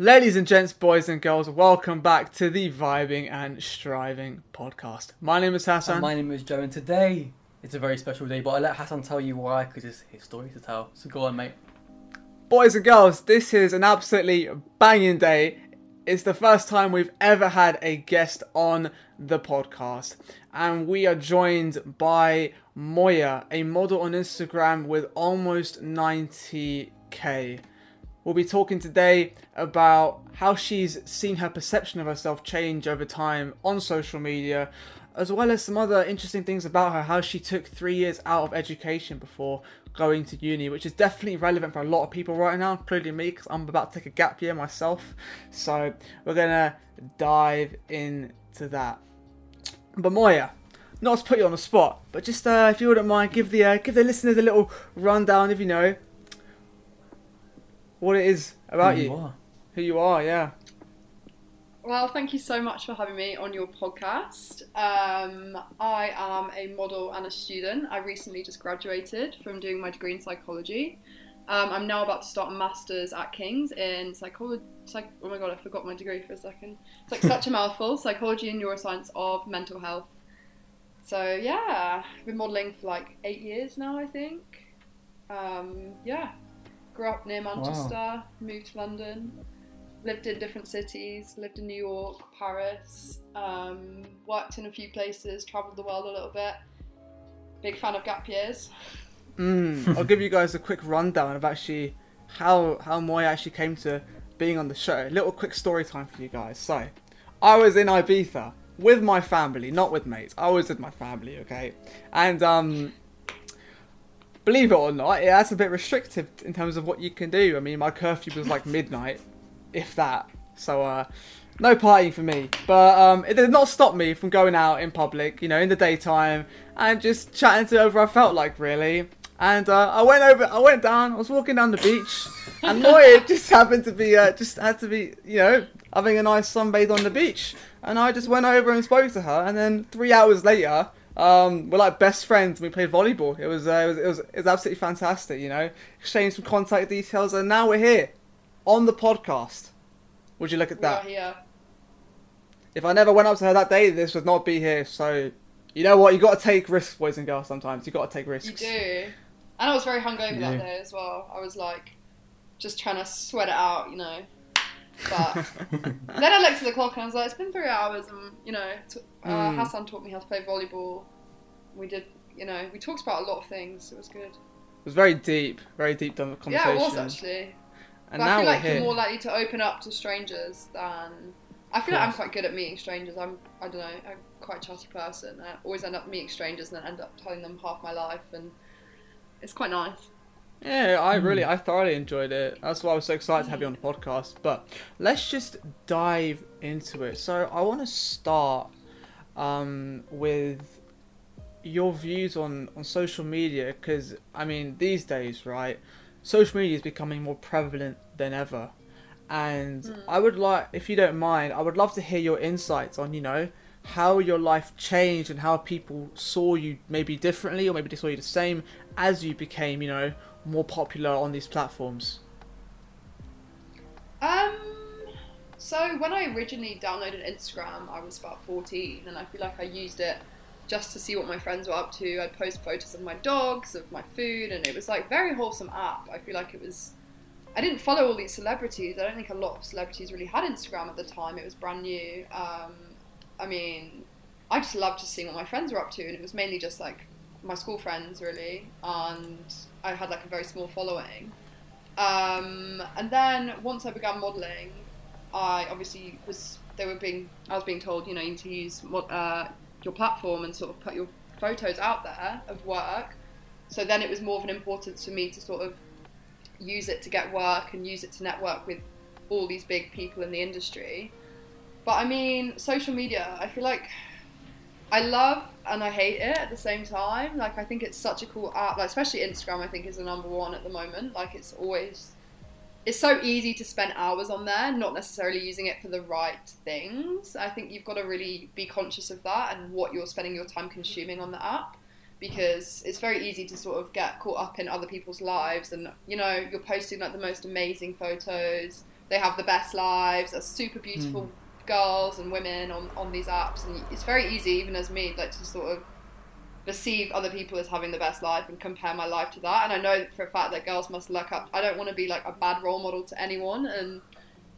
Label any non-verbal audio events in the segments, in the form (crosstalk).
Ladies and gents, boys and girls, welcome back to the Vibing and Striving podcast. My name is Hasan. And my name is Joe, and today it's a very special day, but I'll let Hasan tell you why, because it's his story to tell. So go on, mate. Boys and girls, this is an absolutely banging day. It's the first time we've ever had a guest on the podcast, and we are joined by Moya, a model on Instagram with almost 90k. We'll be talking today about how she's seen her perception of herself change over time on social media, as well as some other interesting things about her, how she took three years out of education before going to uni, which is definitely relevant for a lot of people right now, including me, because I'm about to take a gap year myself. So we're gonna dive into that. But Moya, not to put you on the spot, but just uh, if you wouldn't mind, give the uh, give the listeners a little rundown, if you know, what it is about Who you, you are. who you are. Yeah. Well, thank you so much for having me on your podcast. Um, I am a model and a student. I recently just graduated from doing my degree in psychology. Um, I'm now about to start a master's at King's in psychology. Psych- oh my god, I forgot my degree for a second. It's like such a (laughs) mouthful psychology and neuroscience of mental health. So, yeah, I've been modelling for like eight years now, I think. Um, yeah, grew up near Manchester, moved to London lived in different cities, lived in New York, Paris, um, worked in a few places, travelled the world a little bit. Big fan of gap years. Mm, (laughs) I'll give you guys a quick rundown of actually how how Moya actually came to being on the show. A little quick story time for you guys. So, I was in Ibiza with my family, not with mates. I was with my family, okay? And um believe it or not, yeah, that's a bit restrictive in terms of what you can do. I mean, my curfew was like midnight, if that. So uh no partying for me, but um, it did not stop me from going out in public, you know, in the daytime, and just chatting to whoever I felt like, really. And uh, I went over, I went down, I was walking down the beach, and (laughs) Moya just happened to be, uh, just had to be, you know, having a nice sunbathe on the beach. And I just went over and spoke to her, and then three hours later, um, we're like best friends. and We played volleyball. It was, uh, it was, it was, it was absolutely fantastic. You know, exchanged some contact details, and now we're here on the podcast. Would you look at that? here. If I never went up to her that day, this would not be here. So, you know what? You got to take risks, boys and girls. Sometimes you got to take risks. You do. And I was very hungover You that day as well. I was like, just trying to sweat it out, you know. But (laughs) then I looked at the clock and I was like, it's been three hours, and you know, t- uh, Mm. Hasan taught me how to play volleyball. We did, you know, we talked about a lot of things. It was good. It was very deep, very deep conversation. Yeah, it was actually. And but now I feel like here. you're more likely to open up to strangers than. I feel like I'm quite good at meeting strangers. I'm, I don't know, I'm quite a chatty person. I always end up meeting strangers and then end up telling them half my life, and it's quite nice. Yeah, I really, Hmm. I thoroughly enjoyed it. That's why I was so excited to have you on the podcast. But let's just dive into it. So I want to start um, with your views on on social media, because I mean these days, right? Social media is becoming more prevalent than ever, and Mm. I would like, if you don't mind, I would love to hear your insights on, you know. How your life changed and how people saw you maybe differently or maybe they saw you the same as you became, you know, more popular on these platforms? Um, so when I originally downloaded Instagram, I was about 14, and I feel like I used it just to see what my friends were up to. I'd post photos of my dogs, of my food, and it was like very wholesome app. I feel like it was. I didn't follow all these celebrities. I don't think a lot of celebrities really had Instagram at the time. It was brand new. Um, I mean, I just loved just seeing what my friends were up to, and it was mainly just like my school friends, really. And I had like a very small following. Um, and then once I began modelling, I obviously was. They were being. I was being told, you know, you need to use uh, your platform and sort of put your photos out there of work. So then it was more of an importance for me to sort of use it to get work and use it to network with all these big people in the industry. But I mean, social media, I feel like I love and I hate it at the same time. Like I think it's such a cool app, like especially Instagram. I think is the number one at the moment. Like it's always, it's so easy to spend hours on there, not necessarily using it for the right things. I think you've got to really be conscious of that and what you're spending your time consuming on the app, because it's very easy to sort of get caught up in other people's lives and you know you're posting like the most amazing photos they have the best lives, are super beautiful Hmm. Girls and women on, on these apps, and it's very easy, even as me, like to sort of perceive other people as having the best life and compare my life to that. And I know for a fact that girls must look up. I don't want to be like a bad role model to anyone, and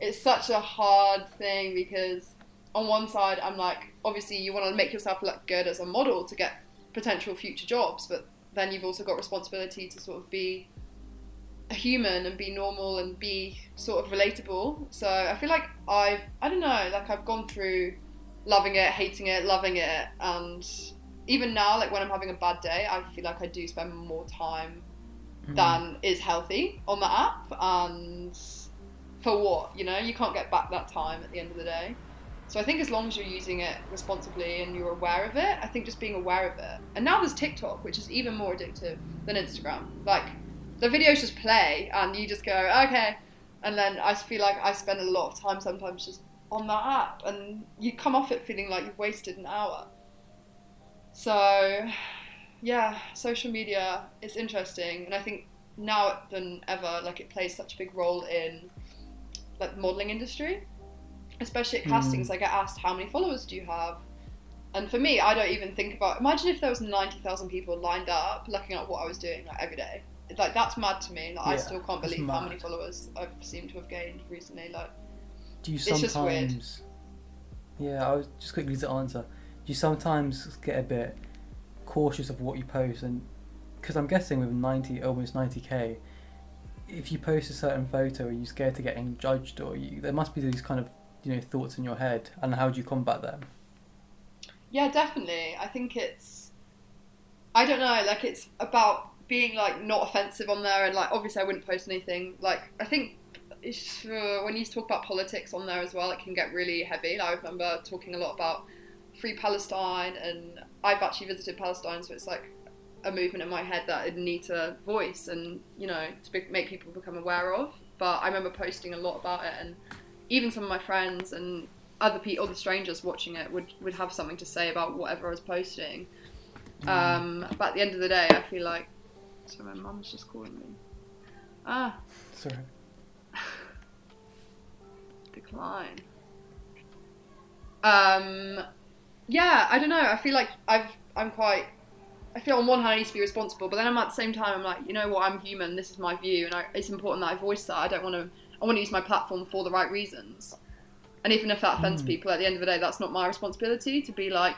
it's such a hard thing because on one side I'm like, obviously you want to make yourself look good as a model to get potential future jobs, but then you've also got responsibility to sort of be a human and be normal and be sort of relatable. So I feel like I've I don't know, like I've gone through loving it, hating it, loving it, and even now, like when I'm having a bad day, I feel like I do spend more time Mm. than is healthy on the app, and for what? You know, you can't get back that time at the end of the day. So I think as long as you're using it responsibly and you're aware of it, I think just being aware of it. And now there's TikTok, which is even more addictive than Instagram. Like the videos just play and you just go, okay. And then I feel like I spend a lot of time sometimes just on that app and you come off it feeling like you've wasted an hour. So yeah, social media is interesting and I think now than ever, like it plays such a big role in like the modelling industry. Especially at Mm. castings, I get asked how many followers do you have? And for me, I don't even think about. Imagine if there was ninety thousand people lined up looking at what I was doing like every day. Like that's mad to me. Like, I still can't believe how many followers I've seemed to have gained recently. Like Do you It's just weird. sometimes? Yeah, I was just quickly to answer. Do you sometimes get a bit cautious of what you post, and because I'm guessing with ninety, almost ninety k, if you post a certain photo, are you scared to getting judged, or you, there must be these kind of you know thoughts in your head, and how do you combat them? Yeah, definitely. I think it's. I don't know. Like it's about being like not offensive on there, and like obviously I wouldn't post anything. Like I think it's, uh, when you talk about politics on there as well, it can get really heavy. Like, I remember talking a lot about free Palestine, and I've actually visited Palestine, so it's like a movement in my head that I need to voice and you know to be, make people become aware of. But I remember posting a lot about it, and even some of my friends and other people, other strangers watching it would would have something to say about whatever I was posting. Um, but at the end of the day, I feel like. So my mum's just calling me. Ah, Sorry. (laughs) decline. Um, yeah, I don't know. I feel like I've I'm quite. I feel on one hand I need to be responsible, but then I'm at the same time I'm like, you know what? I'm human. This is my view, and I, it's important that I voice that. I don't want to. I want to use my platform for the right reasons. And even if that offends Mm. people, at the end of the day, that's not my responsibility to be like.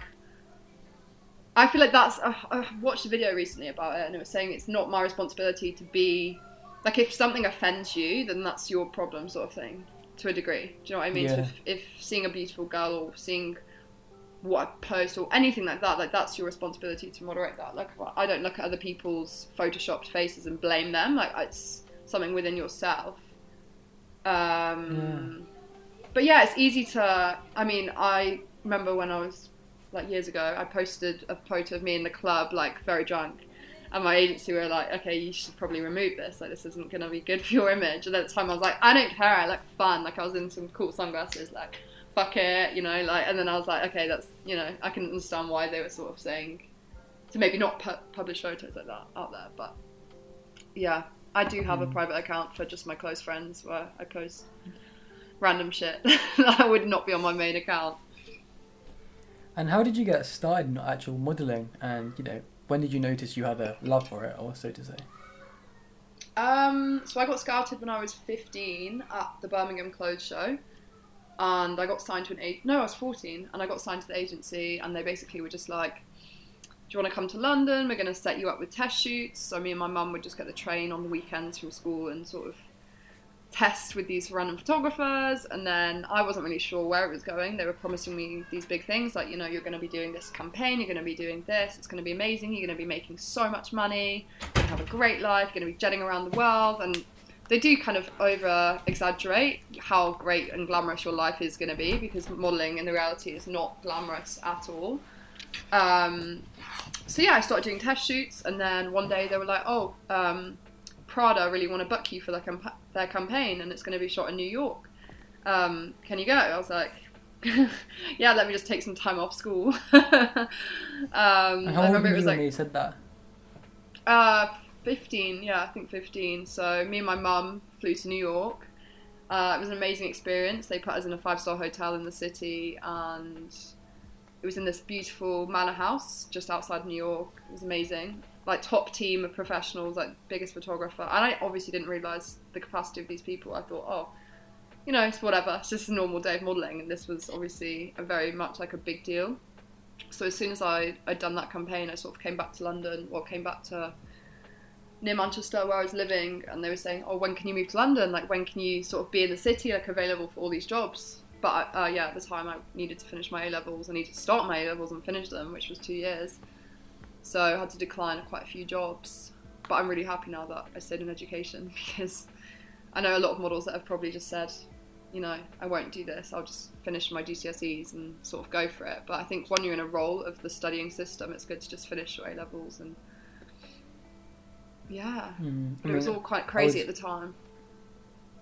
I feel like that's. Uh, I watched a video recently about it, and it was saying it's not my responsibility to be. Like, if something offends you, then that's your problem, sort of thing, to a degree. Do you know what I mean? So if, if seeing a beautiful girl or seeing what I post or anything like that, like that's your responsibility to moderate that. Like I don't look at other people's photoshopped faces and blame them. Like it's something within yourself. Um, But yeah, it's easy to. I mean, I remember when I was like years ago, I posted a photo of me in the club, like very drunk. And my agency were like, okay, you should probably remove this. Like, this isn't going to be good for your image. And at the time, I was like, I don't care. I look fun. Like, I was in some cool sunglasses. Like, fuck it, you know. Like, and then I was like, okay, that's you know, I can understand why they were sort of saying to maybe not pu- publish photos like that out there. But yeah, I do have a Mm. private account for just my close friends where I post random shit (laughs) that would not be on my main account. And how did you get started in actual modelling? And you know, when did you notice you had a love for it, or so to say? Um, so I got scouted when I was 15 at the Birmingham Clothes Show, and I got signed to an ag- no, I was 14, and I got signed to the agency, and they basically were just like, "Do you want to come to London? We're going to set you up with test shoots." So me and my mum would just get the train on the weekends from school and sort of test with these random photographers, and then I wasn't really sure where it was going. They were promising me these big things, like you know, you're going to be doing this campaign, you're going to be doing this, it's going to be amazing, you're going to be making so much money, you're going to have a great life, you're going to be jetting around the world, and they do kind of over exaggerate how great and glamorous your life is going to be because modeling in the reality is not glamorous at all. Um, so yeah, I started doing test shoots, and then one day they were like, "Oh, um, Prada really want to book you for their, camp- their campaign, and it's going to be shot in New York. Um, can you go?" I was like, (laughs) "Yeah, let me just take some time off school." (laughs) um, how I old remember were it you was when like they said that? uh, 15, yeah, I think 15. So me and my mum flew to New York. Uh, it was an amazing experience. They put us in a five star hotel in the city, and it was in this beautiful manor house just outside New York. It was amazing. Like top team of professionals, like biggest photographer. And I obviously didn't realize the capacity of these people. I thought, oh, you know, it's whatever. It's just a normal day of modeling, and this was obviously a very much like a big deal. So as soon as I I'd done that campaign, I sort of came back to London, or came back to near Manchester where I was living, and they were saying, "Oh, when can you move to London? Like, when can you sort of be in the city, like available for all these jobs?" But uh, yeah, at the time I needed to finish my A levels. I needed to start my A levels and finish them, which was two years. So I had to decline quite a few jobs. But I'm really happy now that I stayed in education (laughs) because I know a lot of models that have probably just said, you know, I won't do this. I'll just finish my GCSEs and sort of go for it. But I think when you're in a role of the studying system, it's good to just finish your A levels and yeah, Mm, it was all quite crazy was- at the time.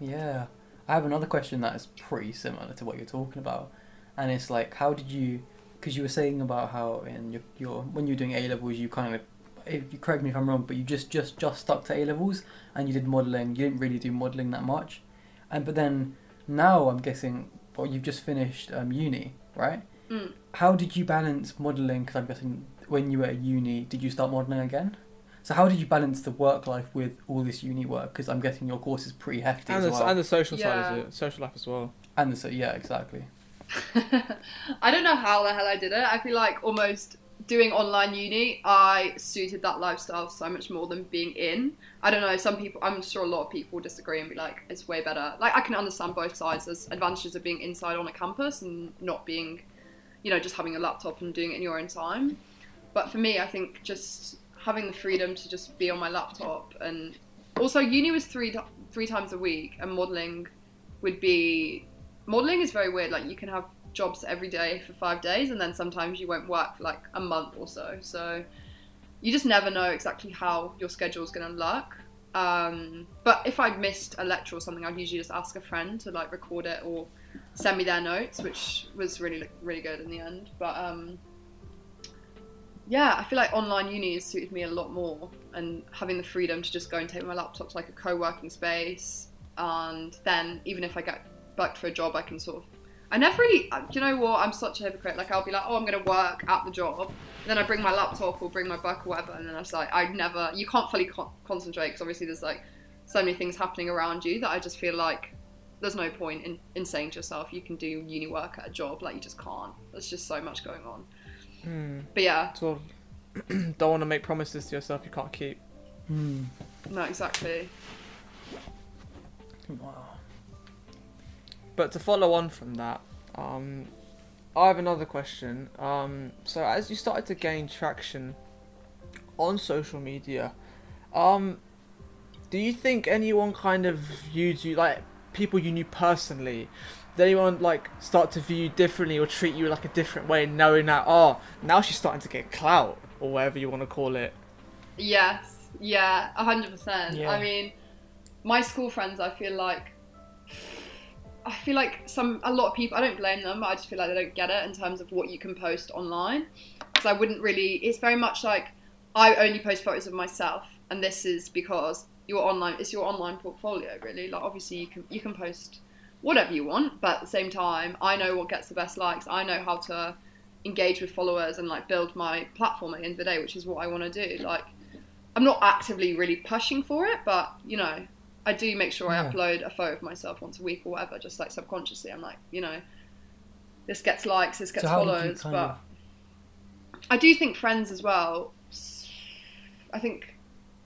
Yeah. I have another question that is pretty similar to what you're talking about. And it's like, how did you, because you were saying about how in your, your when you were doing A levels, you kind of, if you correct me if I'm wrong, but you just, just, just stuck to A levels and you did modelling. You didn't really do modelling that much. And but then now I'm guessing, well, you've just finished um, uni, right? Mm. How did you balance modelling? Because I'm guessing when you were at uni, did you start modelling again? So how did you balance the work life with all this uni work? Because I'm guessing your course is pretty hefty And as the, well. and the social side Yeah. of it, social life as well. And the so yeah, exactly. (laughs) I don't know how the hell I did it. I feel like almost doing online uni, I suited that lifestyle so much more than being in. I don't know, some people, I'm sure a lot of people disagree and be like, it's way better. Like, I can understand both sides. There's advantages of being inside on a campus and not being, you know, just having a laptop and doing it in your own time. But for me, I think just having the freedom to just be on my laptop and also uni was three three times a week and modeling would be modeling is very weird like you can have jobs every day for five days and then sometimes you won't work for like a month or so. So you just never know exactly how your schedule is going to look. Um, but if i missed a lecture or something i'd usually just ask a friend to like record it or send me their notes which was really really good in the end. But um, yeah, I feel like online uni has suited me a lot more, and having the freedom to just go and take my laptop to like a co-working space, and then even if I get booked for a job, I can sort of. I never really. uh, Do you know what? I'm such a hypocrite. Like I'll be like, oh, I'm gonna work at the job, then I bring my laptop or bring my book or whatever, and then I was like, I never. You can't fully con- concentrate because obviously there's like so many things happening around you that I just feel like there's no point in, in saying to yourself you can do uni work at a job. Like you just can't. There's just so much going on. Hmm. But yeah, So (clears throat) don't want to make promises to yourself you can't keep. Hmm. no, exactly. Wow. But to follow on from that, um, I have another question. Um, so as you started to gain traction on social media, um, do you think anyone kind of viewed you like people you knew personally? Did anyone like start to view you differently or treat you like a different way, knowing that oh now she's starting to get clout or whatever you want to call it? Yes, yeah, a hundred percent. Yeah. I mean, my school friends, I feel like, I feel like some a lot of people. I don't blame them, but I just feel like they don't get it in terms of what you can post online. Because I wouldn't really. It's very much like I only post photos of myself, and this is because your online. It's your online portfolio, really. Like obviously you can you can post whatever you want, but at the same time, I know what gets the best likes. I know how to engage with followers and like build my platform at the end of the day, which is what I want to do. Like, I'm not actively really pushing for it, but you know, I do make sure I upload a photo of myself once a week or whatever, just like subconsciously. I'm like, you know, this gets likes, this gets So how did you follows, but of- I do think friends as well. I think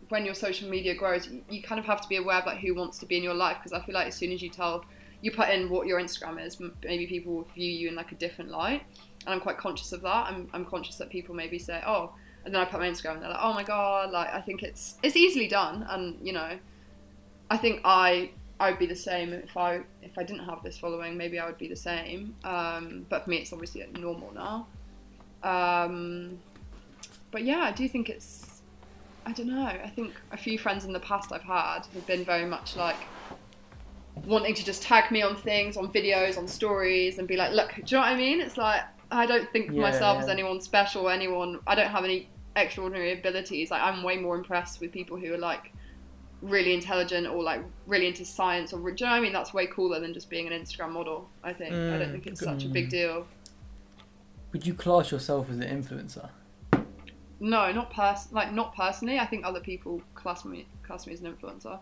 when your social media grows, you, you kind of have to be aware of like who wants to be in your life because I feel like as soon as you tell, you put in what your Instagram is, maybe people will view you in like a different light, and I'm quite conscious of that. I'm, I'm conscious that people maybe say, oh, and then I put my Instagram and they're like, oh my god, like I think it's it's easily done, and you know, I think I I would be the same if I if I didn't have this following. Maybe I would be the same. Um, but for me, it's obviously normal now. Um, but yeah, I do think it's. I don't know. I think a few friends in the past I've had have been very much like wanting to just tag me on things, on videos, on stories, and be like, "Look, do you know what I mean?" It's like I don't think of Yeah, myself yeah. as anyone special, anyone. I don't have any extraordinary abilities. Like I'm way more impressed with people who are like really intelligent or like really into science or do you know what I mean? That's way cooler than just being an Instagram model. I think. I don't Mm, think it's good. such a big deal. Would you class yourself as an influencer? No, not pers- like not personally. I think other people class me class me as an influencer.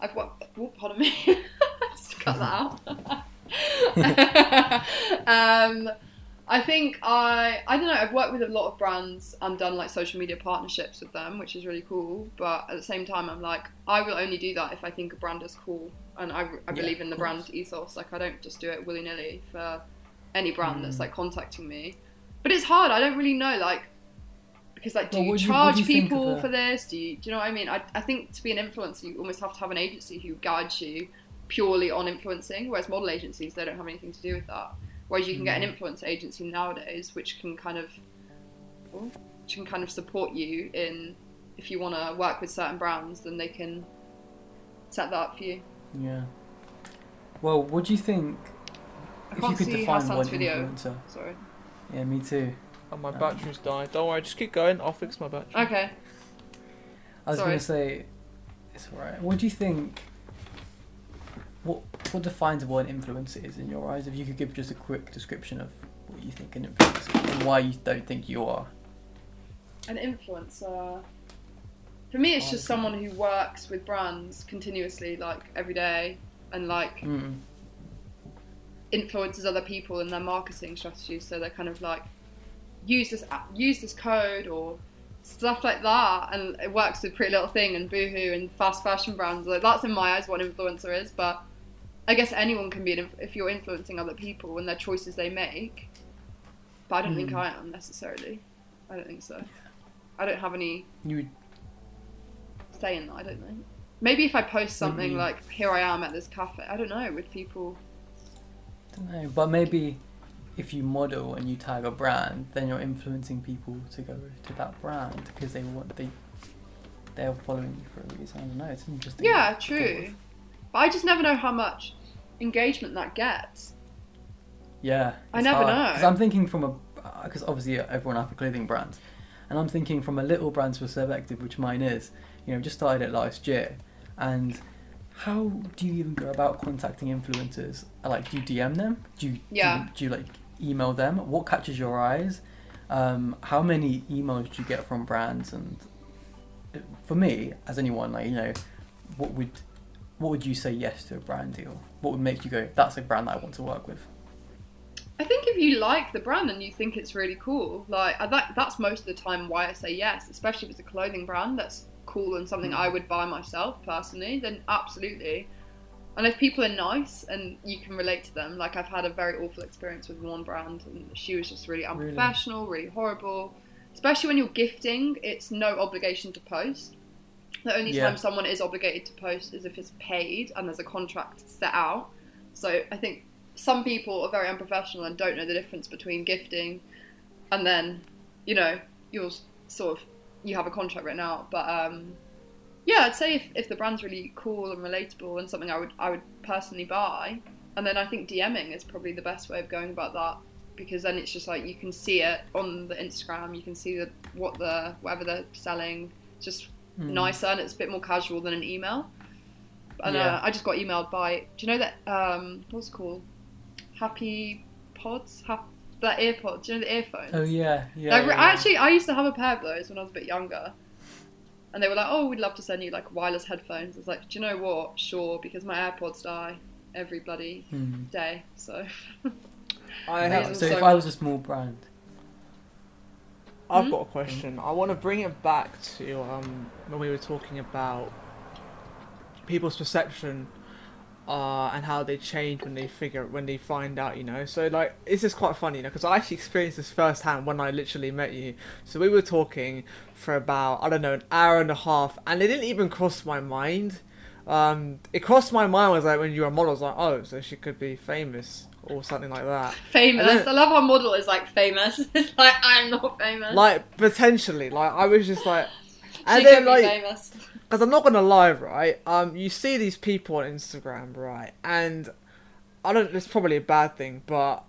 I've what? Oh, pardon me. (laughs) Cut that out. (laughs) um, I think I I don't know. I've worked with a lot of brands and done like social media partnerships with them, which is really cool. But at the same time, I'm like I will only do that if I think a brand is cool and I, I Yeah, believe in the brand ethos. Like I don't just do it willy nilly for any brand that's Mm. like contacting me. But it's hard. I don't really know like because like do Well, you do you- charge you people for this? Do you do you know what I mean? I I think to be an influencer, you almost have to have an agency who guides you purely on influencing, whereas model agencies they don't have anything to do with that. Whereas you can get an hmm. influence agency nowadays, which can kind of which can kind of support you in if you want to work with certain brands, then they can set that up for you. Yeah. Well, what do you think? I if can't you could see define Hasan's one video. influencer. Sorry. Yeah, me too. Oh, my No. battery's died. Don't worry, just keep going. I'll fix my battery. Okay. I was Sorry. gonna say, it's alright. What do you think? What defines what an influencer is in your eyes? If you could give just a quick description of what you think an influencer is and why you don't think you are. An influencer. For me, it's just someone who works with brands continuously, like every day, and like Mm. influences other people in their marketing strategies. So they're kind of like use this app- use this code or stuff like that, and it works with Pretty Little Thing and Boohoo and fast fashion brands. Like that's in my eyes what an influencer is. But I guess anyone can be an if you're influencing other people and their choices they make. But I don't think Mm. I am necessarily. I don't think so. I don't have any You would, say in that. I don't know. Maybe if I post something Maybe- like "Here I am at this cafe," I don't know. Would people? I don't know, but maybe if you model and you tag a brand, then you're influencing people to go to that brand because they want they they're following you for a reason. I don't know. It's interesting. Yeah, true. But I just never know how much engagement that gets. Yeah, I never hard. know. 'Cause I'm thinking from a because obviously everyone has a clothing brand, and I'm thinking from a little brand's perspective, which mine is. You know, just started it last year, and how do you even go about contacting influencers? Like, do you DM them? Do you Yeah. Do you, do you like email them? What catches your eyes? Um, how many emails do you get from brands? And uh, for me, as anyone, like you know, what would what would you say yes to a brand deal? What would make you go, that's a brand that I want to work with? I think if you like the brand and you think it's really cool, like that, that's most of the time why I say yes. Especially if it's a clothing brand that's cool and something I hmm. would buy myself personally, then absolutely. And if people are nice and you can relate to them, like I've had a very awful experience with one brand, and she was just really Really? unprofessional, really horrible. Especially when you're gifting, it's no obligation to post. The only Yeah. time someone is obligated to post is if it's paid and there's a contract set out. So I think some people are very unprofessional and don't know the difference between gifting and then, you know, you're sort of you have a contract written out. But um, yeah, I'd say if, if the brand's really cool and relatable and something I would I would personally buy, and then I think DMing is probably the best way of going about that because then it's just like you can see it on the Instagram, you can see the what the whatever they're selling, just Mm. nicer and it's a bit more casual than an email. And Yeah. uh, I just got emailed by. Do you know that? Um, what's it called? Happy Pods. Hap- that earpod. Do you know the earphones? Oh yeah, yeah. Re- yeah. Actually, I used to have a pair of those when I was a bit younger. And they were like, "Oh, we'd love to send you like wireless headphones." It's like, do you know what? Sure, because my AirPods die every bloody Hmm. day. So (laughs) I have, So so if I was a small brand, I've Hmm? got a question. I want to bring it back to um, when we were talking about people's perception uh, and how they change when they figure when they find out. You know, so like it's just quite funny, you know, because I actually experienced this firsthand when I literally met you. So we were talking for about I don't know an hour and a half, and it didn't even cross my mind. Um, it crossed my mind was like when you were a model, I was like, oh, so she could be famous or something like that. famous. Then- I love how model is like famous. (laughs) it's like I'm not famous. Like potentially, like I was just like, and then like, famous. because I'm not gonna lie, right? Um, you see these people on Instagram, right? And I don't. It's probably a bad thing, but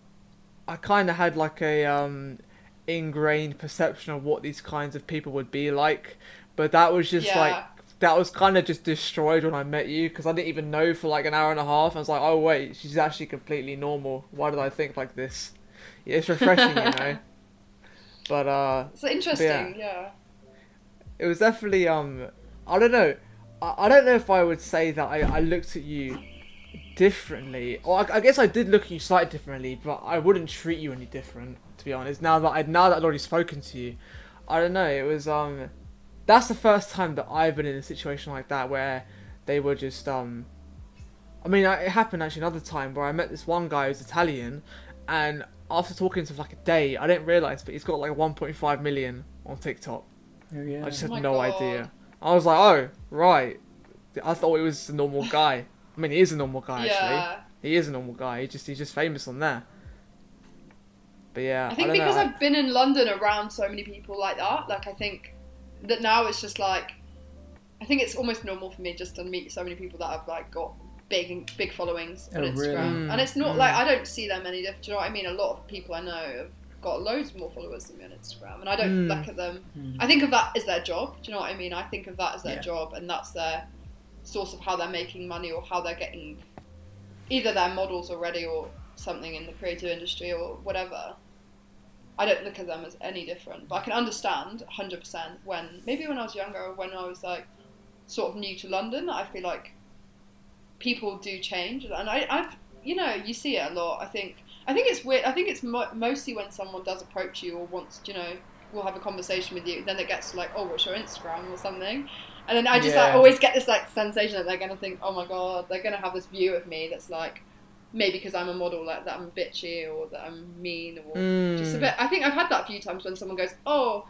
I kind of had like a um ingrained perception of what these kinds of people would be like. But that was just Yeah. like that was kind of just destroyed when I met you because I didn't even know for like an hour and a half. I was like, oh wait, she's actually completely normal. Why did I think like this? Yeah, it's refreshing, you know. (laughs) But uh, It's interesting, yeah. it was definitely um, I don't know. I, I don't know if I would say that I, I looked at you differently, or I, I guess I did look at you slightly differently, but I wouldn't treat you any different, to be honest. Now that I now that I'd already spoken to you, I don't know. It was um, that's the first time that I've been in a situation like that where they were just um. I mean, it happened actually another time where I met this one guy who's Italian, and after talking to him for like a day, I didn't realize, but he's got like 1.5 million on TikTok. Oh, yeah. I just Oh had my no God. idea. I was like, oh, right. I thought he was a normal (laughs) guy. I mean, he is a normal guy, actually. yeah. He is a normal guy. He just he's just famous on there. But yeah, I think don't because know. I've been in London around so many people like that, like I think that now it's just like I think it's almost normal for me just to meet so many people that have like got big big followings on Oh, Instagram, really? Mm, and it's not mm. like I don't see them any different. Do you know what I mean? A lot of people I know have got loads more followers than me on Instagram, and I don't Mm. look at them. Mm. I think of that as their job. Do you know what I mean? I think of that as their Yeah. job, and that's their source of how they're making money or how they're getting either their models already or something in the creative industry or whatever. I don't look at them as any different, but I can understand 100% when maybe when I was younger, or when I was like sort of new to London, I feel like people do change, and I, I've you know you see it a lot. I think I think it's weird. I think it's mo- mostly when someone does approach you or wants you know will have a conversation with you, then it gets to like oh what's your Instagram or something, and then I just like always get this like sensation that they're gonna think oh my god they're gonna have this view of me that's like maybe because I'm a model like that I'm bitchy or that I'm mean or Mm. just a bit. I think I've had that a few times when someone goes, "Oh,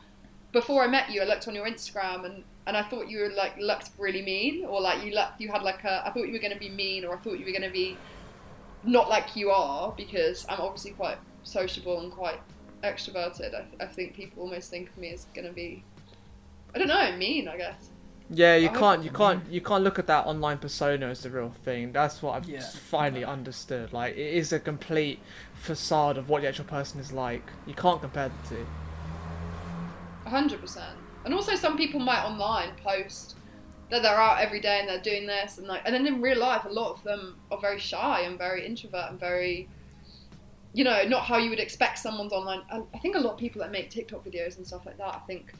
before I met you, I looked on your Instagram and and I thought you were like looked really mean, or like you looked you had like a I thought you were going to be mean, or I thought you were going to be not like you are because I'm obviously quite sociable and quite extroverted. I, I think people almost think of me as going to be I don't know mean. I guess. Yeah, you I- can't, you can't, you can't look at that online persona as the real thing. That's what I've Yeah. just finally understood. Like, it is a complete facade of what the actual person is like. You can't compare the two. hundred percent. And also, some people might online post that they're out every day and they're doing this and like, and then in real life, a lot of them are very shy and very introvert and very, you know, not how you would expect someone's online. I, I think a lot of people that make TikTok videos and stuff like that, I think,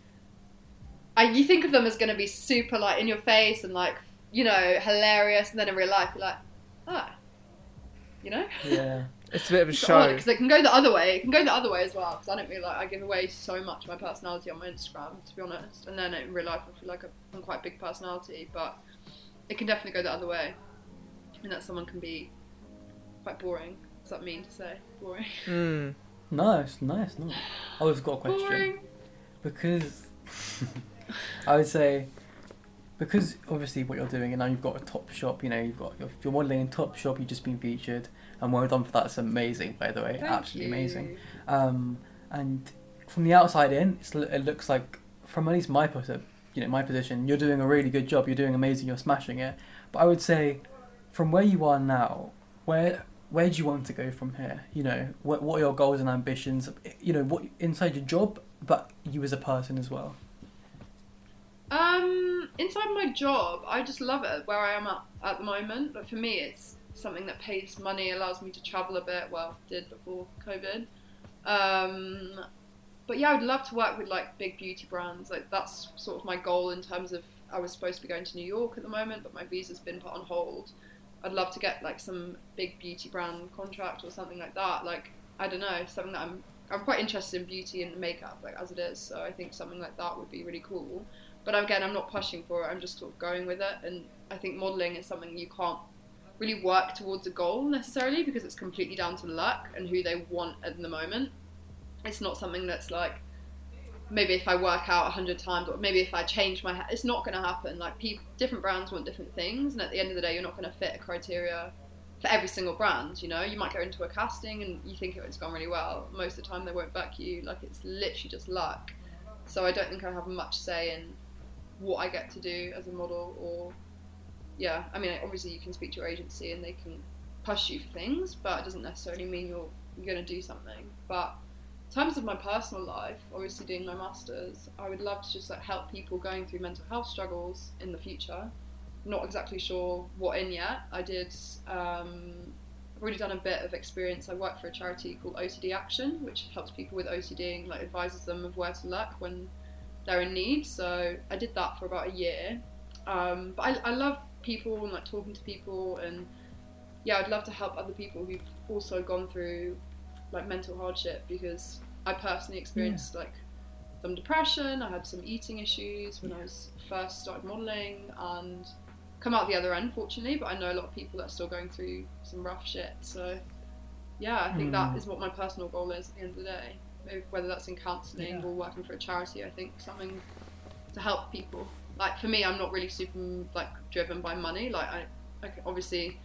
I you think of them as going to be super like in your face and like you know hilarious, and then in real life you're like, ah, you know. Yeah. (laughs) It's a bit of a It's show. because it can go the other way. It can go the other way as well. Because I don't feel like I give away so much of my personality on my Instagram, to be honest. And then in real life, I feel like I'm quite a big personality, but it can definitely go the other way. And that someone can be quite boring. Does that mean to say boring? Mm. Nice, nice, nice. I've got a question. Boring. Because (laughs) (laughs) I would say because obviously what you're doing and now you've got a Topshop, you know, you've got you're, you're modelling in Topshop, you've just been featured and well done for that. It's amazing by the way. Thank Absolutely you. amazing. Um, and from the outside in, it's, it looks like from at least my position, you know, my position, you're doing a really good job. You're doing amazing. You're smashing it. But I would say, from where you are now, where where do you want to go from here? You know, what what are your goals and ambitions? You know, what inside your job, but you as a person as well. Um, inside my job, I just love it where I am at, at the moment. But for me, it's something that pays money, allows me to travel a bit. Well, did before COVID. Um, but yeah, I would love to work with like big beauty brands. Like that's sort of my goal in terms of I was supposed to be going to New York at the moment, but my visa's been put on hold. I'd love to get like some big beauty brand contract or something like that. Like I don't know, something that I'm I'm quite interested in beauty and makeup, like as it is. So I think something like that would be really cool. But again, I'm not pushing for it. I'm just sort of going with it. And I think modeling is something you can't really work towards a goal necessarily because it's completely down to luck and who they want at the moment. It's not something that's like maybe if I work out a hundred times or maybe if I change my hair, it's not going to happen. Like different brands want different things, and at the end of the day, you're not going to fit a criteria for every single brand. You know, you might go into a casting and you think it's gone really well. Most of the time, they won't back you. Like it's literally just luck. So I don't think I have much say in what I get to do as a model or yeah, I mean obviously you can speak to your agency and they can push you for things, but it doesn't necessarily mean you're you're gonna do something. But in terms of my personal life, obviously doing my masters, I would love to just like help people going through mental health struggles in the future. Not exactly sure what in yet. I did. Um, I've already done a bit of experience. I work for a charity called OCD Action, which helps people with OCD and like advises them of where to look when they're in need. So I did that for about a year. Um, but I, I love people and like talking to people and yeah, I'd love to help other people who've also gone through like mental hardship because I personally experienced like some depression. I had some eating issues when I was first started modelling and come out the other end, fortunately. But I know a lot of people that are still going through some rough shit. So yeah, I think that Mm. is what my personal goal is at the end of the day. Whether that's in counselling Yeah. or working for a charity, I think something to help people. Like for me, I'm not really super like driven by money. Like I, obviously,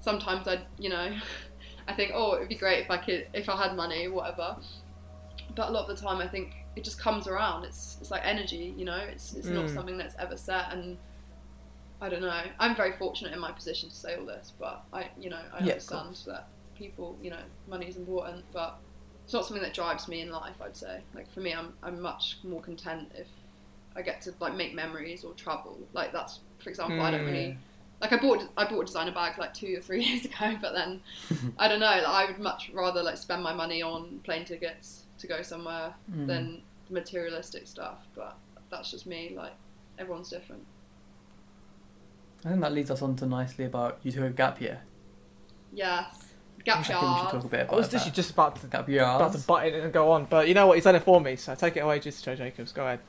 sometimes I, you know, (laughs) I think oh it'd be great if I could if I had money, whatever. But a lot of the time, I think it just comes around. It's it's like energy, you know. It's it's not Mm. something that's ever set. And I don't know. I'm very fortunate in my position to say all this, but I, you know, I Yeah, understand that people, you know, money is important, but it's not something that drives me in life. I'd say. Like for me, I'm I'm much more content if I get to like make memories or travel. Like that's, for example, I don't Mm. really like I bought I bought a designer bag like two or three (laughs) years ago, but then (laughs) I don't know. Like, I would much rather like spend my money on plane tickets to go somewhere Mm. than materialistic stuff. But that's just me. Like everyone's different. I think that leads us on to nicely about you took a gap year. Yes, gap think we should talk a years. bit about I was that. literally just about to gap year. about to butt in and go on, but you know what? He's done it for me, so take it away, just Joe Jacobs. Go ahead.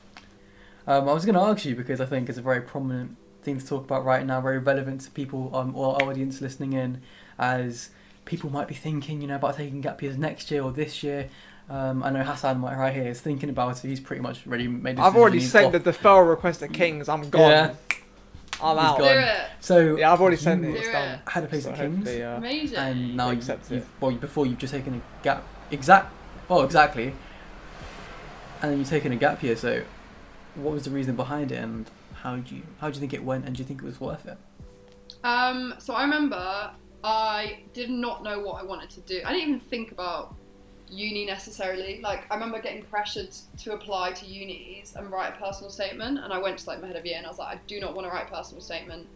Um, I was going to ask you because I think it's a very prominent thing to talk about right now, very relevant to people um, or our audience listening in, as people might be thinking, you know, about taking gap years next year or this year. Um, I know Hasan might right here is thinking about it. He's pretty much already made. I've already decision. sent He's the off. deferral request to Kings. I'm gone. Yeah. I'm He's out. Do it. So Yeah, I've already sent it. It's Do done. Had a place So at Kings, uh, Amazing. and now They you, accept you've, it. well, before you've just taken a gap. Exact. Well, exactly. And then you've taken a gap year. So, what was the reason behind it, and how do you how do you think it went, and do you think it was worth it? Um, so I remember I did not know what I wanted to do. I didn't even think about uni necessarily. Like I remember getting pressured to apply to unis and write a personal statement, and I went to like my head of year and I was like, I do not want to write a personal statement.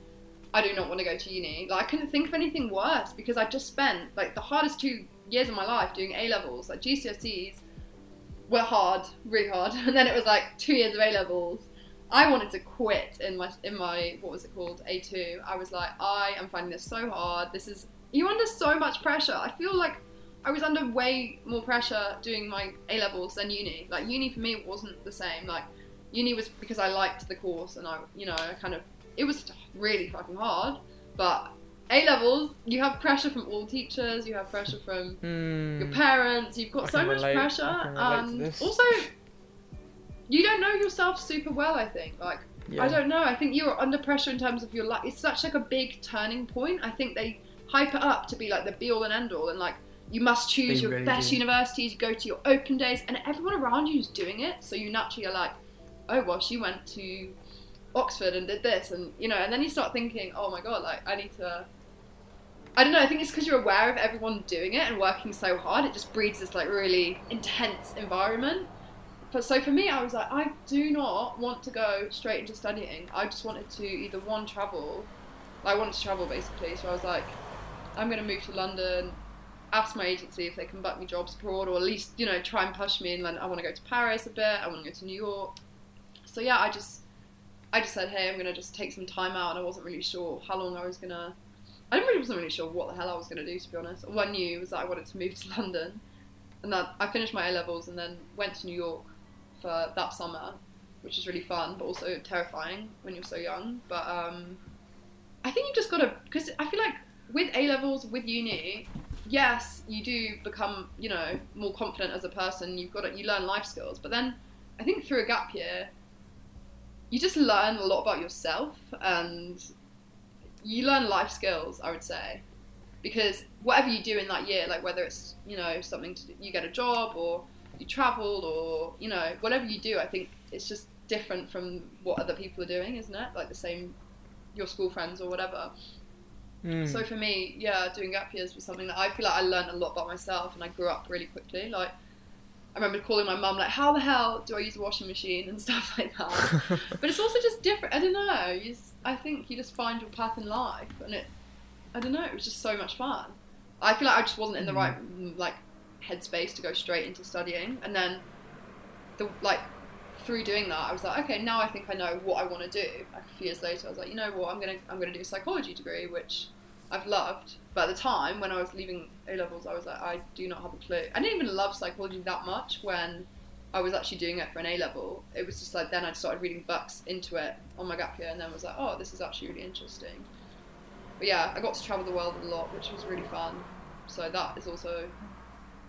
I do not want to go to uni. Like I couldn't think of anything worse because I just spent like the hardest two years of my life doing A levels, like GCSEs were hard, really hard, (laughs) and then it was like two years of A levels. I wanted to quit in my in my what was it called A two. I was like, I am finding this so hard. This is you under so much pressure. I feel like I was under way more pressure doing my A levels than uni. Like uni for me wasn't the same. Like uni was because I liked the course and I you know I kind of it was really fucking hard. But A levels, you have pressure from all teachers. You have pressure from Hmm. your parents. You've got I so much relate- pressure, I can relate to and this. also you don't know yourself super well. I think like Yeah. I don't know. I think you're under pressure in terms of your life. It's such like a big turning point. I think they hype it up to be like the be all and end all, and like you must choose They your really best do. universities, go to your open days, and everyone around you is doing it. So you naturally are like, oh well, she went to Oxford and did this, and you know, and then you start thinking, oh my god, like I need to. I don't know. I think it's because you're aware of everyone doing it and working so hard. It just breeds this like really intense environment. But so for me, I was like, I do not want to go straight into studying. I just wanted to either one travel, I wanted to travel basically. So I was like, I'm going to move to London, ask my agency if they can book me jobs abroad, or at least you know try and push me. And London. I want to go to Paris a bit. I want to go to New York. So yeah, I just I just said, hey, I'm to just take some time out, and I wasn't really sure how long I was gonna. I really wasn't really sure what the hell I was to do, to be honest. All I knew was that I wanted to move to (laughs) London, and that I finished my A levels and then went to New York for that summer, which was really fun, but also terrifying when you're so young. But um, I think you just got to, because I feel like with A levels, with uni, yes, you do become, you know, more confident as a person. You've got you learn life skills, but then I think through a gap year, you just learn a lot about yourself and you learn life skills. I would say because whatever you do in that year, like whether it's you know something to do, you get a job or you travel or you know whatever you do, I think it's just different from what other people are doing, isn't it? Like the same your school friends or whatever. Hmm. So for me, yeah, doing gap years was something that I feel like I learned a lot about myself and I grew up really quickly. Like I remember calling my mum like, "How the hell do I use a washing machine?" and (laughs) stuff like that. (laughs) but it's also just different. I don't know. You just, I think you just find your path in life, and it. I don't know. It was just so much fun. I feel like I just wasn't in the right mm, like headspace to go straight into studying, and then the like through doing that, I was like, okay, now I think I know what I want to do. Like a few years later, I was like, you know what, I'm gonna I'm gonna do a psychology degree, which I've loved. But at the time, when I was leaving A levels, I was like, I do not have a clue. I didn't even love psychology that much when I was actually doing it for an A level. It was just like then I started reading books into it on my gap year, and then was like, oh, this is actually really interesting. But yeah, I got to travel the world a lot, which was really fun. So that is also,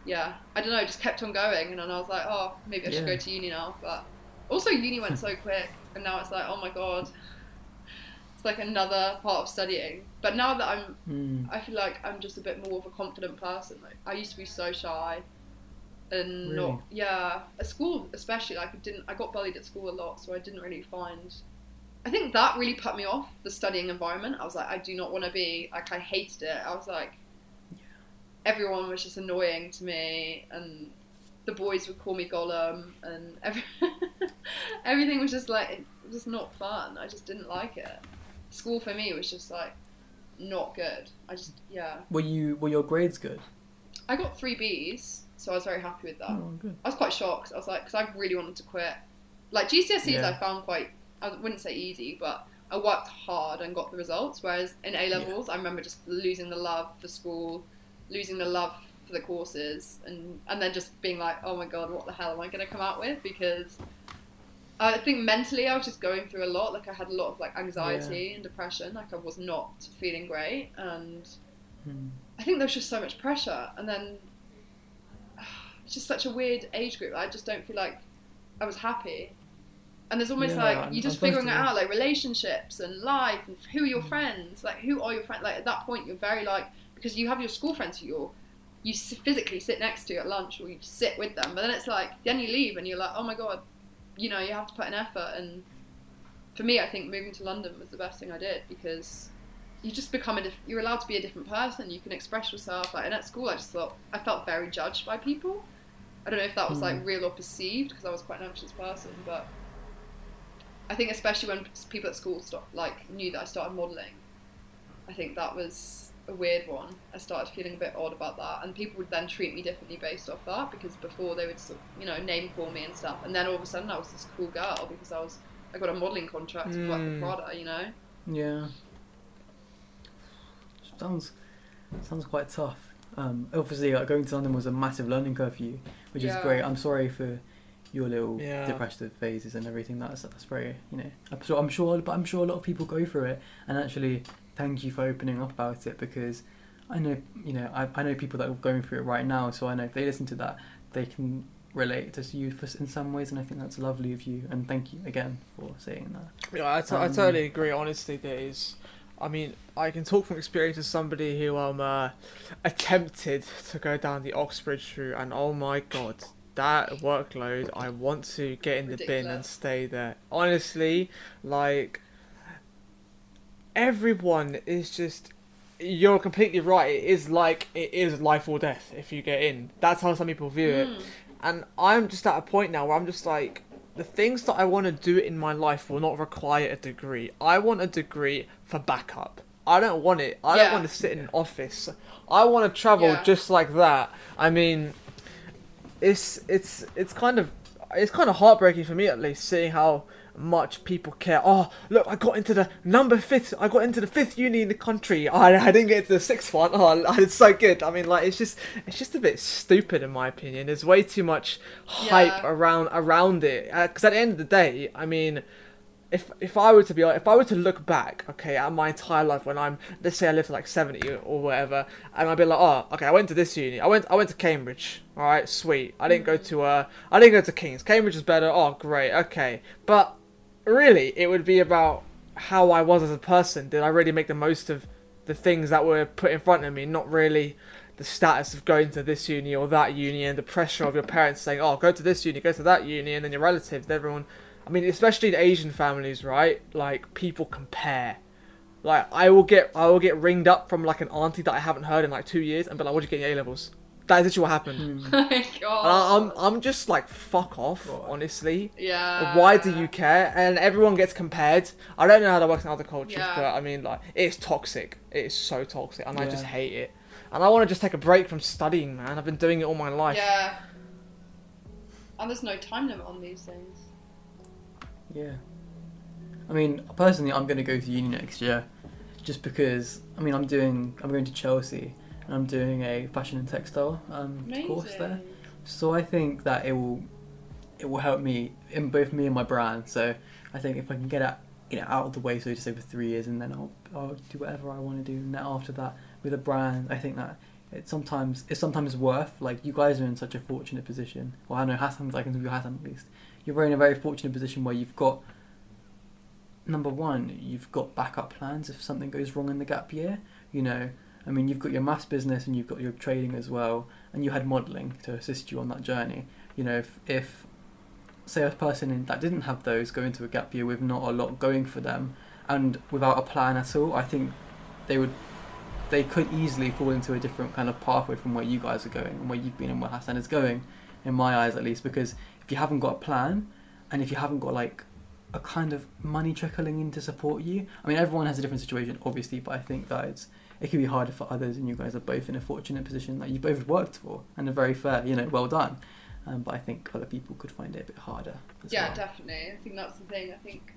yeah, I don't know, just kept on going, and then I was like, oh, maybe I should Yeah. go to uni now. But also, uni went so quick, and now it's like, oh my god, it's like another part of studying. But now that I'm Mm. I feel like I'm just a bit more of a confident person. Like I used to be so shy, and Really? not yeah. At school, especially, like I didn't. I got bullied at school a lot, so I didn't really find. I think that really put me off the studying environment. I was like, I do not want to be like. I hated it. I was like, everyone was just annoying to me, and the boys would call me Gollum, and every, (laughs) everything was just like it was just not fun. I just didn't like it. School for me was just like not good. I just yeah. Were you were your grades good? I got three B's, so I was very happy with that. Oh, good. I was quite shocked. I was like, because I really wanted to quit. Like GCSEs, Yeah. I found quite. I wouldn't say easy, but I worked hard and got the results. Whereas in A levels, I remember just losing the love for school, losing the love the courses, and and then just being like, oh my god, what the hell am I going to come out with? Because I think mentally, I was just going through a lot. Like I had a lot of like anxiety and depression. Like I was not feeling great, and Mm. I think there was just so much pressure, and then (sighs) it's just such a weird age group. I just don't feel like I was happy. And there's almost Yeah, like I'm- you're just I'm figuring it out, like relationships and life, and who are your friends, like who are your friends. Like at that point, you're very like because you have your school friends who you're you physically sit next to at lunch or you sit with them, but then it's like then you leave and you're like, oh my god, you know, you have to put an effort. And for me, I think moving to London was the best thing I did because you just become a diff- you're allowed to be a different person. You can express yourself. Like, and at school, I just thought I felt very judged by people. I don't know if that was like Hmm. real or perceived because I was quite an anxious person, but I think especially when people at school stop like knew that I started modelling, I think that was a weird one. I started feeling a bit odd about that, and people would then treat me differently based off that because before they would you know name call me and stuff, and then all of a sudden I was this cool girl because I was I got a modelling contract to Mm. for Prada, you know. Yeah. Sounds sounds quite tough. Um, obviously, like, going to London was a massive learning curve for you, which Yeah. is great. I'm sorry for your little Yeah. depressive phases and everything. That's that's very you know. I'm sure I'm sure, but I'm sure a lot of people go through it. And actually, thank you for opening up about it because I know you know I, I know people that are going through it right now. So I know if they listen to that, they can relate to you for, in some ways. And I think that's lovely of you. And thank you again for saying that. Yeah, I, t- I Um, totally agree. Honestly, there is. I mean, I can talk from experience as somebody who um uh, attempted to go down the Oxbridge route, and oh my god, that workload! I want to get in the bin and stay there. Honestly, like everyone is just. You're completely right. It is like it is life or death if you get in. That's how some people view it. Mm. And I'm just at a point now where I'm just like, the things that I want to do in my life will not require a degree. I want a degree for backup. I don't want it. I don't want to sit in an office. I want to travel Yeah. just like that. I mean, it's it's it's kind of it's kind of heartbreaking for me at least seeing how much people care. Oh, look, I got into the number fifth. I got into the fifth uni in the country. Oh, I, I didn't get into the sixth one. Oh, it's so good. I mean, like, it's just it's just a bit stupid in my opinion. There's way too much hype Yeah. around around it. Because at the end of the day, I mean. If, if I were to be if I were to look back, okay, at my entire life when I'm let's say I live to like seventy or whatever, and I'd be like, oh, okay, I went to this uni, I went I went to Cambridge, all right, sweet. I didn't go to uh, I didn't go to King's. Cambridge is better. Oh, great, okay. But really, it would be about how I was as a person. Did I really make the most of the things that were put in front of me? Not really the status of going to this uni or that uni and the pressure of your parents saying, "Oh, go to this uni, go to that uni," and then your relatives, everyone. I mean, especially in Asian families, right? Like people compare. Like I will get, I will get ringed up from like an auntie that I haven't heard in like two years, and be like, "What would you get in A levels?" That is literally what happened. Oh (laughs) my And I, I'm, I'm just like fuck off, Right. honestly. yeah. Why do you care? And everyone gets compared. I don't know how that works in other cultures, Yeah. but I mean, like, it's toxic. It is so toxic, and I just Yeah. hate it. And I want to just take a break from studying, man. I've been doing it all my life. Yeah. And there's no time limit on these things. Yeah. I mean, personally, I'm going to go to uni next year, just because. I mean, I'm doing. I'm going to Chelsea, and I'm doing a fashion and textile um, course there. So I think that it will, it will help me in both me and my brand. So I think if I can get it, you know, out of the way, so to say, for three years, and then I'll I'll do whatever I want to do. And then after that, with a brand, I think that. It's sometimes it's sometimes worth like you guys are in such a fortunate position. Well, I know Hasan's I can speak Hasan at least. You're in a very fortunate position where you've got number one, you've got backup plans if something goes wrong in the gap year. You know, I mean, you've got your maths business and you've got your trading as well, and you had modelling to assist you on that journey. You know, if, if say a person in, that didn't have those go into a gap year with not a lot going for them, and without a plan at all, I think they would. They could easily fall into a different kind of pathway from where you guys are going and where you've been and where Hasan is going, in my eyes at least. Because if you haven't got a plan, and if you haven't got like a kind of money trickling in to support you. I mean, everyone has a different situation, obviously, but I think that it's it can be harder for others, and you guys are both in a fortunate position that you both worked for, and are very fair, you know, well done. Um, but I think other people could find it a bit harder. As Yeah, well. definitely. I think that's the thing. I think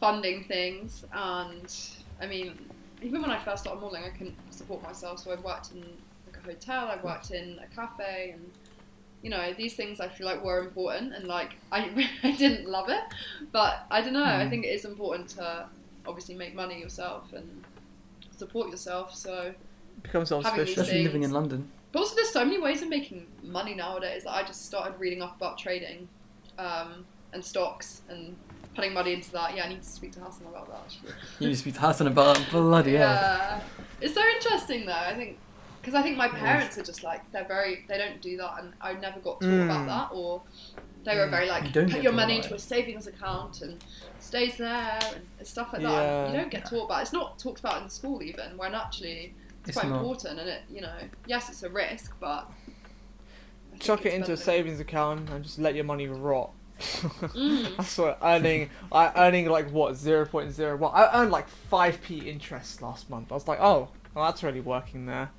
funding things, and I mean, even when I first started modelling, I couldn't support myself, so I worked in like a hotel, I worked in a cafe, and you know, these things I feel like were important, and like (laughs) I, I didn't love it, but I don't know. I Mm. think it is important to obviously make money yourself and support yourself. So, Become self-sufficient. these Especially living in. London. but also there's so many ways of making money nowadays I just started reading up about trading, um, and stocks and putting money into that. Yeah, I need to speak to Hasan about that actually. (laughs) You need to speak to Hasan about bloody hell. Yeah, it's so interesting though. I think because I think my parents are just like they're very they don't do that, and I never got taught Mm. about that, or they were very You like don't put your money into a savings account and stays there and stuff like that. Yeah. And you don't get taught about. It's not talked about in school even. When actually it's, It's quite not. important, and it you know yes it's a risk, but Chuck it into a savings account and just let your money rot. Mm. (laughs) I swear, earning, I earning like what zero point zero one. I earned like five p interest last month. I was like, oh, well, that's really working there.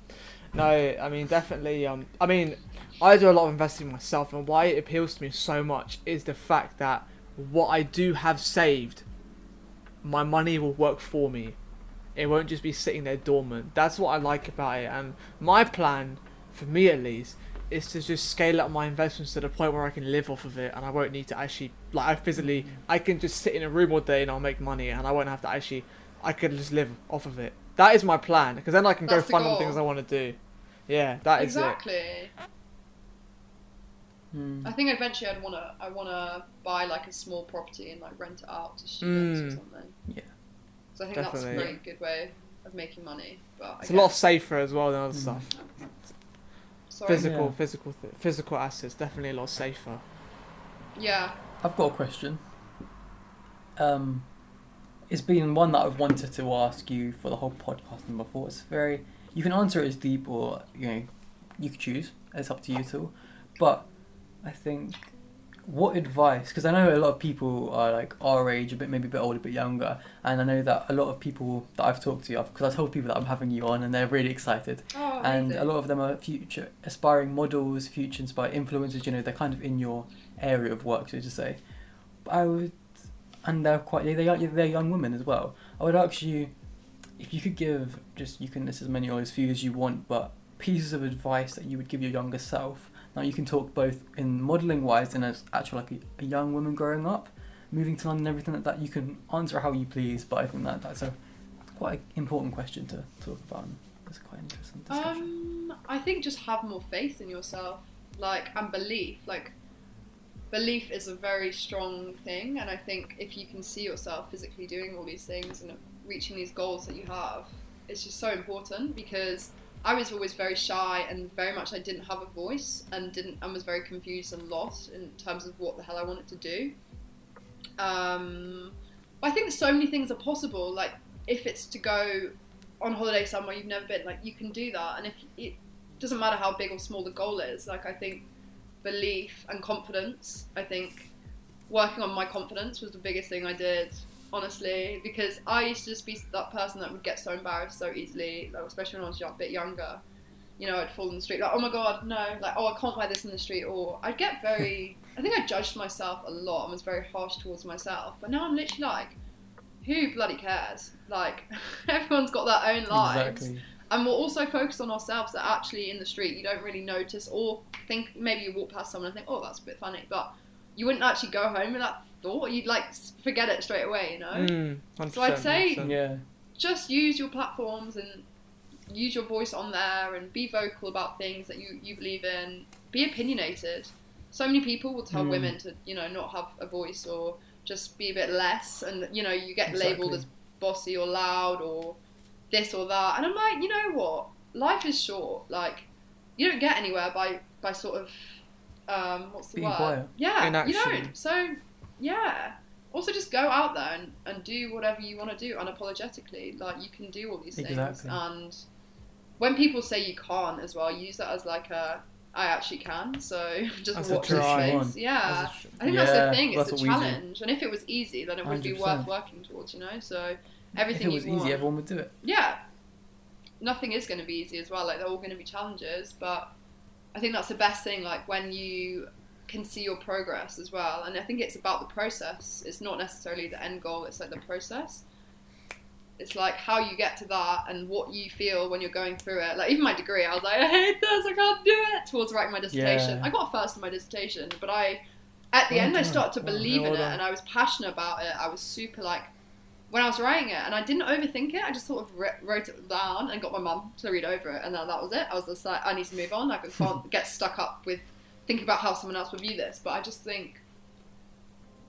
No, I mean definitely. Um, I mean, I do a lot of investing myself, and why it appeals to me so much is the fact that what I do have saved, my money will work for me. It won't just be sitting there dormant. That's what I like about it, and my plan, for me at least, is to just scale up my investments to the point where I can live off of it, and I won't need to actually like I physically I can just sit in a room all day and I'll make money, and I won't have to actually I could just live off of it. That is my plan because then I can That's go the fund the things I want to do. Yeah, that is it. exactly. Hmm. I think eventually I'd wanna I wanna buy like a small property and like rent it out to students or Mm. something. Yeah. So I think Definitely. that's a very good way of making money. But It's a lot guess- safer as well than other Mm. stuff. Sorry. Physical, Yeah. physical, th- physical assets definitely a lot safer. Yeah. I've got a question. Um, it's been one that I've wanted to ask you for the whole podcast and before. It's very you can answer it as deep or you know you could choose. It's up to you too. But I think what advice? Because I know a lot of people are like our age, a bit maybe a bit older, a bit younger, and I know that a lot of people that I've talked to, you of because I told people that I'm having you on, and they're really excited Oh, and a lot of them are future aspiring models, future inspired influencers. You know, they're kind of in your area of work, so to say. But I would, and they're quite they are they're young women as well. I would ask you if you could give just you can list as many or as few as you want, but pieces of advice that you would give your younger self. Now you can talk both in modelling wise and as actual like a, a young woman growing up, moving to London, everything like that. You can answer how you please, but I think that that's a quite an important question to talk about. It's quite interesting discussion. Um, I think just have more faith in yourself, like and belief. Like, belief is a very strong thing, and I think if you can see yourself physically doing all these things and reaching these goals that you have, it's just so important because I was always very shy and very much I didn't have a voice and didn't and was very confused and lost in terms of what the hell I wanted to do. Um, but I think so many things are possible. Like if it's to go on holiday somewhere you've never been, like you can do that. And if it, doesn't matter how big or small the goal is. Like I think belief and confidence. I think working on my confidence was the biggest thing I did. Honestly, because I used to just be that person that would get so embarrassed so easily, like, especially when I was a bit younger. You know, I'd fall in the street like, oh my god, no, like, oh, I can't wear this in the street, or I'd get very. (laughs) I think I judged myself a lot and was very harsh towards myself. But now I'm literally like, who bloody cares? Like, (laughs) everyone's got their own lives Exactly. And we're also focused on ourselves that actually in the street. You don't really notice or think maybe you walk past someone and think oh that's a bit funny but you wouldn't actually go home with that thought. You'd like forget it straight away you know? Mm, So I'd say- Yeah. just use your platforms and use your voice on there and be vocal about things that you, you believe in. Be opinionated. So many people will tell Mm. women to you know not have a voice or just be a bit less and you know you get labeled as bossy or loud or this or that and i'm like you know what life is short like you don't get anywhere by by sort of um what's the Being word quiet. yeah you Inaction. don't so yeah also just go out there and, and do whatever you want to do unapologetically like you can do all these things Exactly. and when people say you can't as well use that as like a i actually can so (laughs) just As watch this try. space yeah As a- I think that's the thing. It's a challenge, and if it was easy, then it would be 100%. worth working towards. You know, so If everything it was easy, want. everyone would do it. Yeah, nothing is going to be easy as well. Like they're all going to be challenges, but I think that's the best thing. Like when you can see your progress as well, and I think it's about the process. It's not necessarily the end goal. It's like the process. It's like how you get to that and what you feel when you're going through it. Like even my degree, I was like, (laughs) I hate this, I can't do it. Towards writing my dissertation, Yeah. I got first in my dissertation, but I, at the Well end, I started to Well, believe in it, and I was passionate about it. I was super like, when I was writing it, and I didn't overthink it. I just sort of wr- wrote it down and got my mum to read over it, and then that was it. I was just like, I need to move on. Like I can't get stuck up with thinking about how someone else would view this. But I just think,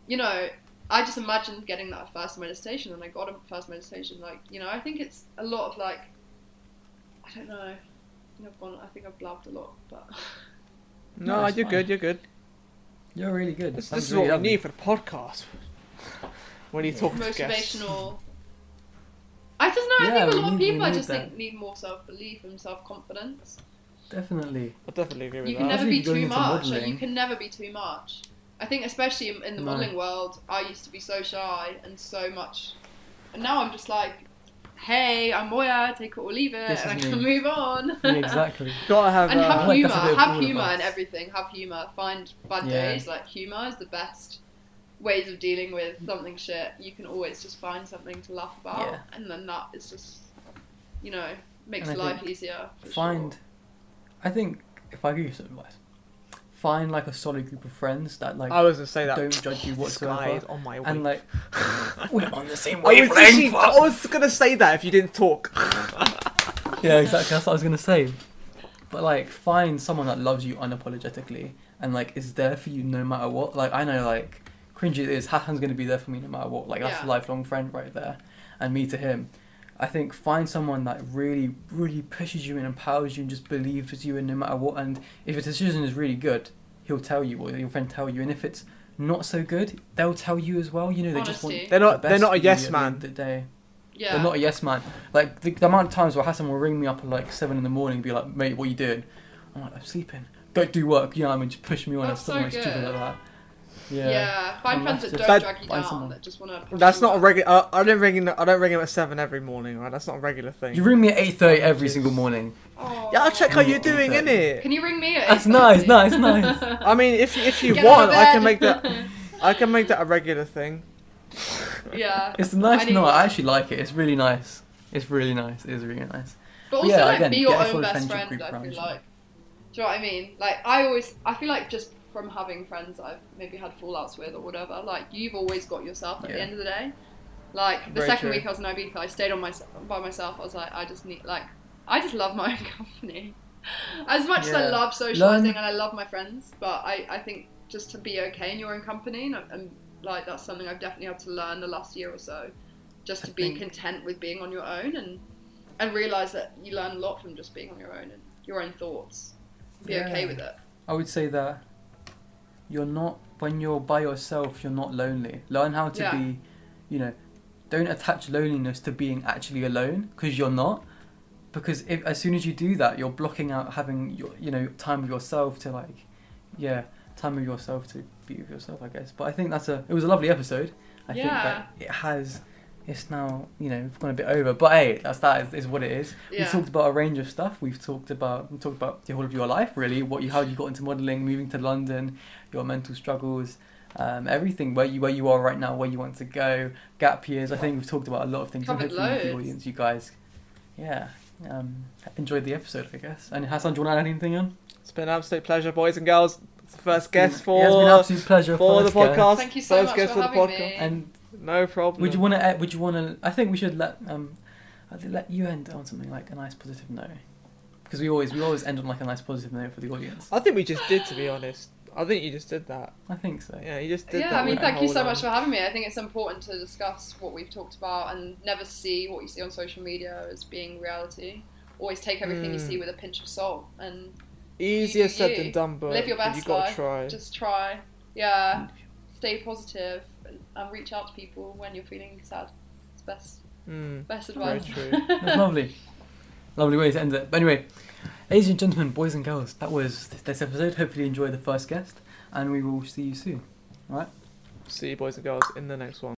you know, I just imagined getting that first meditation, and I got a first meditation. Like, you know, I think it's a lot of like, I don't know. I think I've gone. I think I've blabbed a lot, but No, No, you're fine. good. You're good. You're really good. This, this is really what we need for the podcast. When you talk to guests. motivational. I just know. I think a lot of need- we people. I need just that. think need more self belief and self confidence. Definitely. I definitely agree with You can that. never Especially be going too into much. Like, you modelling. can never be too much. I think, especially in, in the No. modelling world, I used to be so shy and so much, and now I'm just like, hey, I'm Moya, take it or leave it, This and I is can me. (laughs) move on. Yeah, exactly. (laughs) Gotta have. and uh, have I like humour, that's a bit of have all of humour us. in everything. Have humour. Find bad Yeah. days. Like humour is the best ways of dealing with something shit. You can always just find something to laugh about, Yeah. and then that is just, you know, makes life easier. Find. Sure. I think if I give you some advice, find like a solid group of friends that like I was gonna say that. don't judge you (laughs) This guy whatsoever. is on my and like (laughs) we're on the same I was, wavelength. I was gonna say that if you didn't talk. (laughs) yeah, exactly. That's what I was gonna say. But like, find someone that loves you unapologetically and like is there for you no matter what. Like I know, like cringy it is. Hasan's gonna be there for me no matter what. Like that's Yeah. a lifelong friend right there, and me to him. I think find someone that really, really pushes you and empowers you and just believes you in no matter what. And if a decision is really good, he'll tell you, or your friend tell you. And if it's not so good, they'll tell you as well. You know, they just want They're not- the they're not a yes at the man. end the day. Yeah. They're not a yes man. Like the, the amount of times where Hasan will ring me up at like seven in the morning and be like, "Mate, what are you doing?" I'm like, "I'm sleeping." Don't do work. You know, what I mean, just push me on and That's so something stupid good. like that. Yeah. Yeah. Find friends that don't That- drag you find down. someone. That just want to. That's not a regular. Uh, I don't ring. I don't ring him at seven every morning. Right? That's not a regular thing. You ring me at eight thirty every single morning. yeah, I'll check how you're doing, okay. innit? Can you ring me? At That's 8:30? nice, nice, nice. (laughs) I mean, if you- if you Get want, I can make that. I can make that a regular thing. yeah. It's a nice I need night. I actually like it. It's really nice. It's really nice. It is really nice. But also, Yeah, like, again, be get your a own best friend. group I feel you. like. Do you know what I mean? Like, I always, I feel like just from having friends I've maybe had fallouts with or whatever, like you've always got yourself at the end of the day. Like the Very second true. week I was in Ibiza, I stayed on my by myself. I was like, I just need like, I just love my (laughs) own company. As much as I love socializing Learn- and I love my friends, but I, I think just to be okay in your own company and, and like that's something I've definitely had to learn the last year or so, just to I be think- content with being on your own and and realize that you learn a lot from just being on your own and your own thoughts. Be okay with it. I would say that you're not when you're by yourself. You're not lonely. Learn how to Yeah. be, you know, don't attach loneliness to being actually alone because you're not. because if, as soon as you do that, you're blocking out having your you know time with yourself to like, yeah, time with yourself to be with yourself. I guess. But I think that's a it was a lovely episode. I think that it has. It's now, you know, we've gone a bit over, but hey, that's that is, is what it is. Yeah. We've talked about a range of stuff. We've talked about we talked about the whole of your life, really. What you, how you got into modelling, moving to London, your mental struggles, um, everything. Where you where you are right now, where you want to go, gap years. I think we've talked about a lot of things. Covered and hopefully the audience, you guys, yeah, um, enjoyed the episode, I guess. And Hasan, do you want to add anything on? It's been an absolute pleasure, boys and girls. It's the first guest for it has been an absolute pleasure for the first guest. podcast. Thank you so first much guest for the having podcast. me. And No problem. would you want to? Would you want to? I think we should let um, let you end on something like a nice positive note. Because we always we always end on like a nice positive note for the audience. I think we just did, to be honest. I think you just did that. I think so. Yeah, you just did yeah, that. I mean, thank you so whole, much um, for having me. I think it's important to discuss what we've talked about and never see what you see on social media as being reality. Always take everything you Mm. see with a pinch of salt and Easier you- said you. than done, but live your but you best gotta life. try. just try. Yeah, stay positive and, and reach out to people when you're feeling sad. It's best Mm, best very advice. true. (laughs) That's lovely. Lovely way to end it. But anyway, ladies and gentlemen, boys and girls, that was this episode. Hopefully you enjoyed the first guest, and we will see you soon. All right. See you, boys and girls, in the next one.